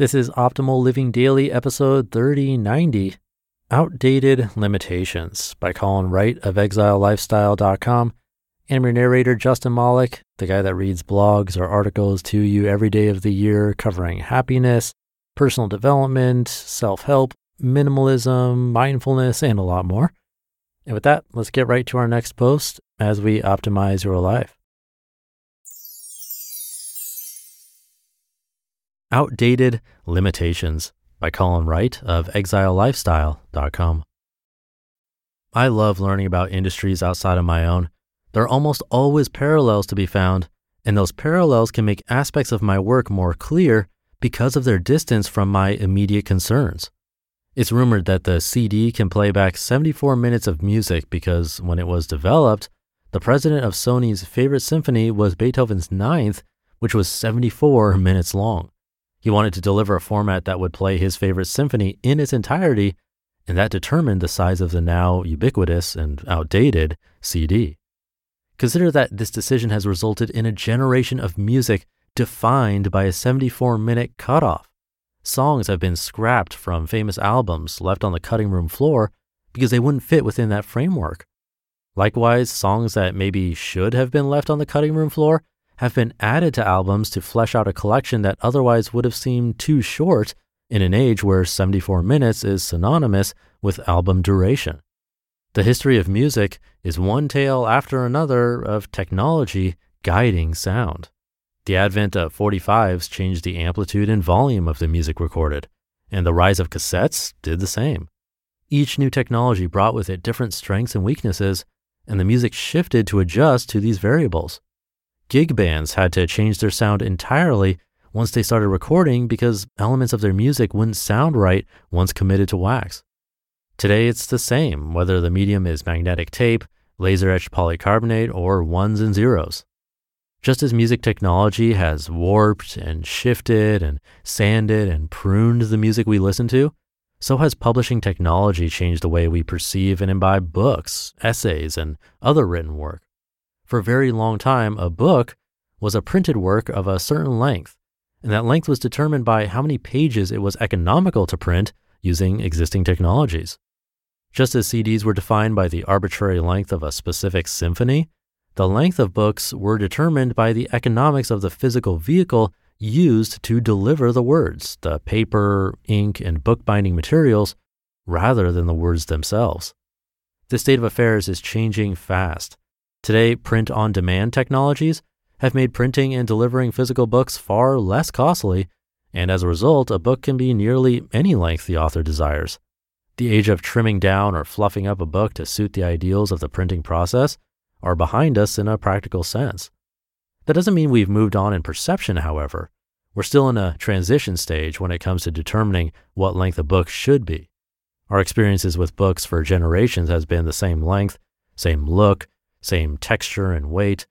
This is Optimal Living Daily, episode 3090 Outdated Limitations by Colin Wright of ExileLifestyle.com. I'm your narrator, Justin Malik, the guy that reads blogs or articles to you every day of the year covering happiness, personal development, self help, minimalism, mindfulness, and a lot more. And with that, let's get right to our next post as we optimize your life. Outdated Limitations by Colin Wright of ExileLifestyle.com. I love learning about industries outside of my own. There are almost always parallels to be found, and those parallels can make aspects of my work more clear because of their distance from my immediate concerns. It's rumored that the CD can play back 74 minutes of music because when it was developed, the president of Sony's favorite symphony was Beethoven's ninth, which was 74 minutes long. He wanted to deliver a format that would play his favorite symphony in its entirety, and that determined the size of the now ubiquitous and outdated CD. Consider that this decision has resulted in a generation of music defined by a 74 minute cutoff. Songs have been scrapped from famous albums left on the cutting room floor because they wouldn't fit within that framework. Likewise, songs that maybe should have been left on the cutting room floor have been added to albums to flesh out a collection that otherwise would have seemed too short in an age where 74 minutes is synonymous with album duration. The history of music is one tale after another of technology guiding sound. The advent of 45s changed the amplitude and volume of the music recorded, and the rise of cassettes did the same. Each new technology brought with it different strengths and weaknesses, and the music shifted to adjust to these variables. Gig bands had to change their sound entirely once they started recording because elements of their music wouldn't sound right once committed to wax. Today it's the same, whether the medium is magnetic tape, laser etched polycarbonate, or ones and zeros. Just as music technology has warped and shifted and sanded and pruned the music we listen to, so has publishing technology changed the way we perceive and imbibe books, essays, and other written work. For a very long time, a book was a printed work of a certain length, and that length was determined by how many pages it was economical to print using existing technologies. Just as CDs were defined by the arbitrary length of a specific symphony, the length of books were determined by the economics of the physical vehicle used to deliver the words, the paper, ink, and bookbinding materials, rather than the words themselves. This state of affairs is changing fast, Today, print on demand technologies have made printing and delivering physical books far less costly, and as a result, a book can be nearly any length the author desires. The age of trimming down or fluffing up a book to suit the ideals of the printing process are behind us in a practical sense. That doesn't mean we've moved on in perception, however. We're still in a transition stage when it comes to determining what length a book should be. Our experiences with books for generations has been the same length, same look, same texture and weight.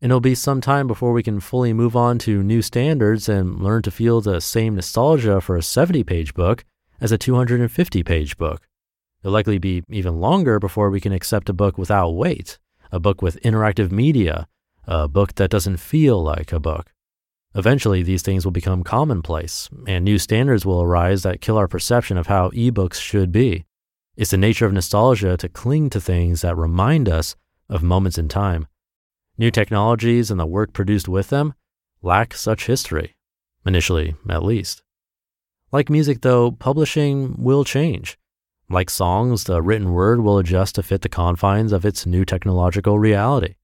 And it'll be some time before we can fully move on to new standards and learn to feel the same nostalgia for a 70 page book as a 250 page book. It'll likely be even longer before we can accept a book without weight, a book with interactive media, a book that doesn't feel like a book. Eventually, these things will become commonplace, and new standards will arise that kill our perception of how ebooks should be. It's the nature of nostalgia to cling to things that remind us of moments in time. New technologies and the work produced with them lack such history, initially at least. Like music, though, publishing will change. Like songs, the written word will adjust to fit the confines of its new technological reality.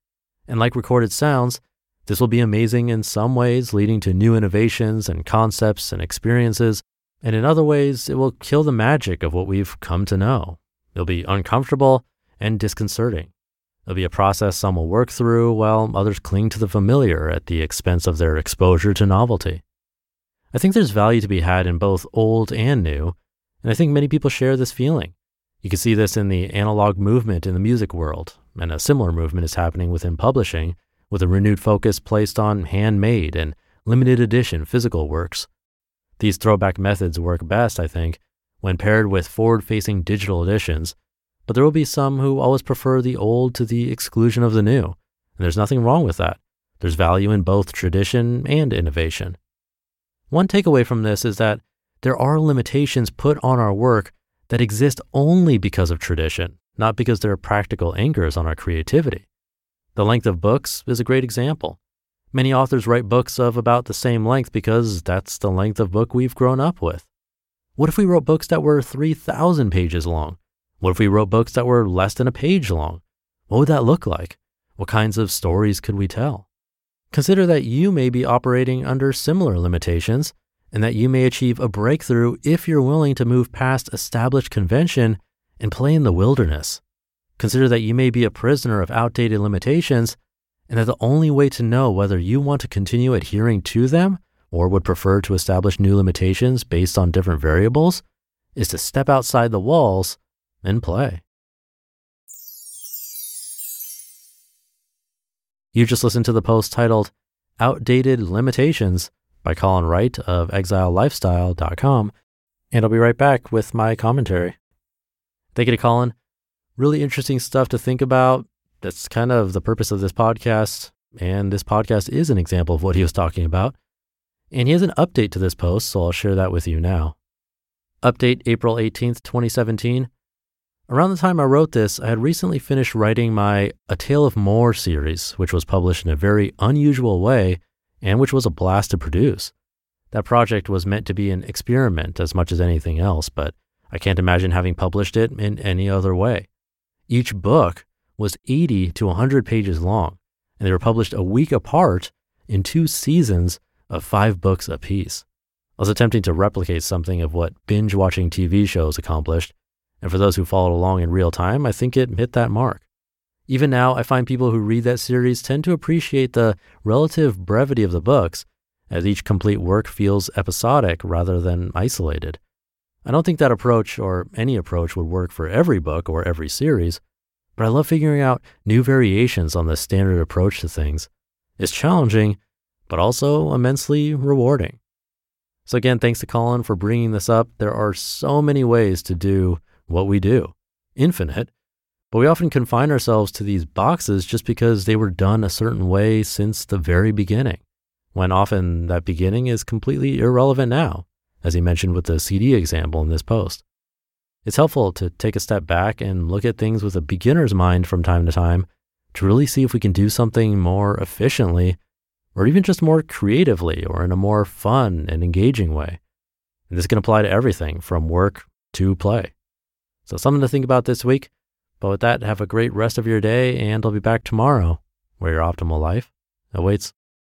And like recorded sounds, this will be amazing in some ways, leading to new innovations and concepts and experiences. And in other ways, it will kill the magic of what we've come to know. It'll be uncomfortable and disconcerting. It'll be a process some will work through while others cling to the familiar at the expense of their exposure to novelty. I think there's value to be had in both old and new, And I think many people share this feeling. You can see this in the analog movement in the music world, and a similar movement is happening within publishing, with a renewed focus placed on handmade and limited edition physical works. These throwback methods work best, I think, when paired with forward facing digital editions, but there will be some who always prefer the old to the exclusion of the new, and there's nothing wrong with that. There's value in both tradition and innovation. One takeaway from this is that there are limitations put on our work that exist only because of tradition, not because they're practical anchors on our creativity. The length of books is a great example. Many authors write books of about the same length because that's the length of book we've grown up with. What if we wrote books that were 3,000 pages long? What if we wrote books that were less than a page long? What would that look like? What kinds of stories could we tell? Consider that you may be operating under similar limitations and that you may achieve a breakthrough if you're willing to move past established convention and play in the wilderness. Consider that you may be a prisoner of outdated limitations and that the only way to know whether you want to continue adhering to them or would prefer to establish new limitations based on different variables is to step outside the walls and play. You just listened to the post titled Outdated Limitations by Colin Wright of exilelifestyle.com, and I'll be right back with my commentary. Thank you to Colin. Really interesting stuff to think about. That's kind of the purpose of this podcast, and this podcast is an example of what he was talking about. And he has an update to this post, so I'll share that with you now. Update April 18th, 2017. Around the time I wrote this, I had recently finished writing my A Tale of More series, which was published in a very unusual way and which was a blast to produce. That project was meant to be an experiment as much as anything else, but I can't imagine having published it in any other way. Each book was 80 to 100 pages long, and they were published a week apart in two seasons of five books apiece. I was attempting to replicate something of what binge watching TV shows accomplished, and for those who followed along in real time, I think it hit that mark. Even now, I find people who read that series tend to appreciate the relative brevity of the books, as each complete work feels episodic rather than isolated. I don't think that approach or any approach would work for every book or every series, but I love figuring out new variations on the standard approach to things. It's challenging, but also immensely rewarding. So, again, thanks to Colin for bringing this up. There are so many ways to do what we do, infinite, but we often confine ourselves to these boxes just because they were done a certain way since the very beginning, when often that beginning is completely irrelevant now, as he mentioned with the CD example in this post. It's helpful to take a step back and look at things with a beginner's mind from time to time to really see if we can do something more efficiently or even just more creatively or in a more fun and engaging way. And this can apply to everything from work to play. So, something to think about this week. But with that, have a great rest of your day, and I'll be back tomorrow where your optimal life awaits.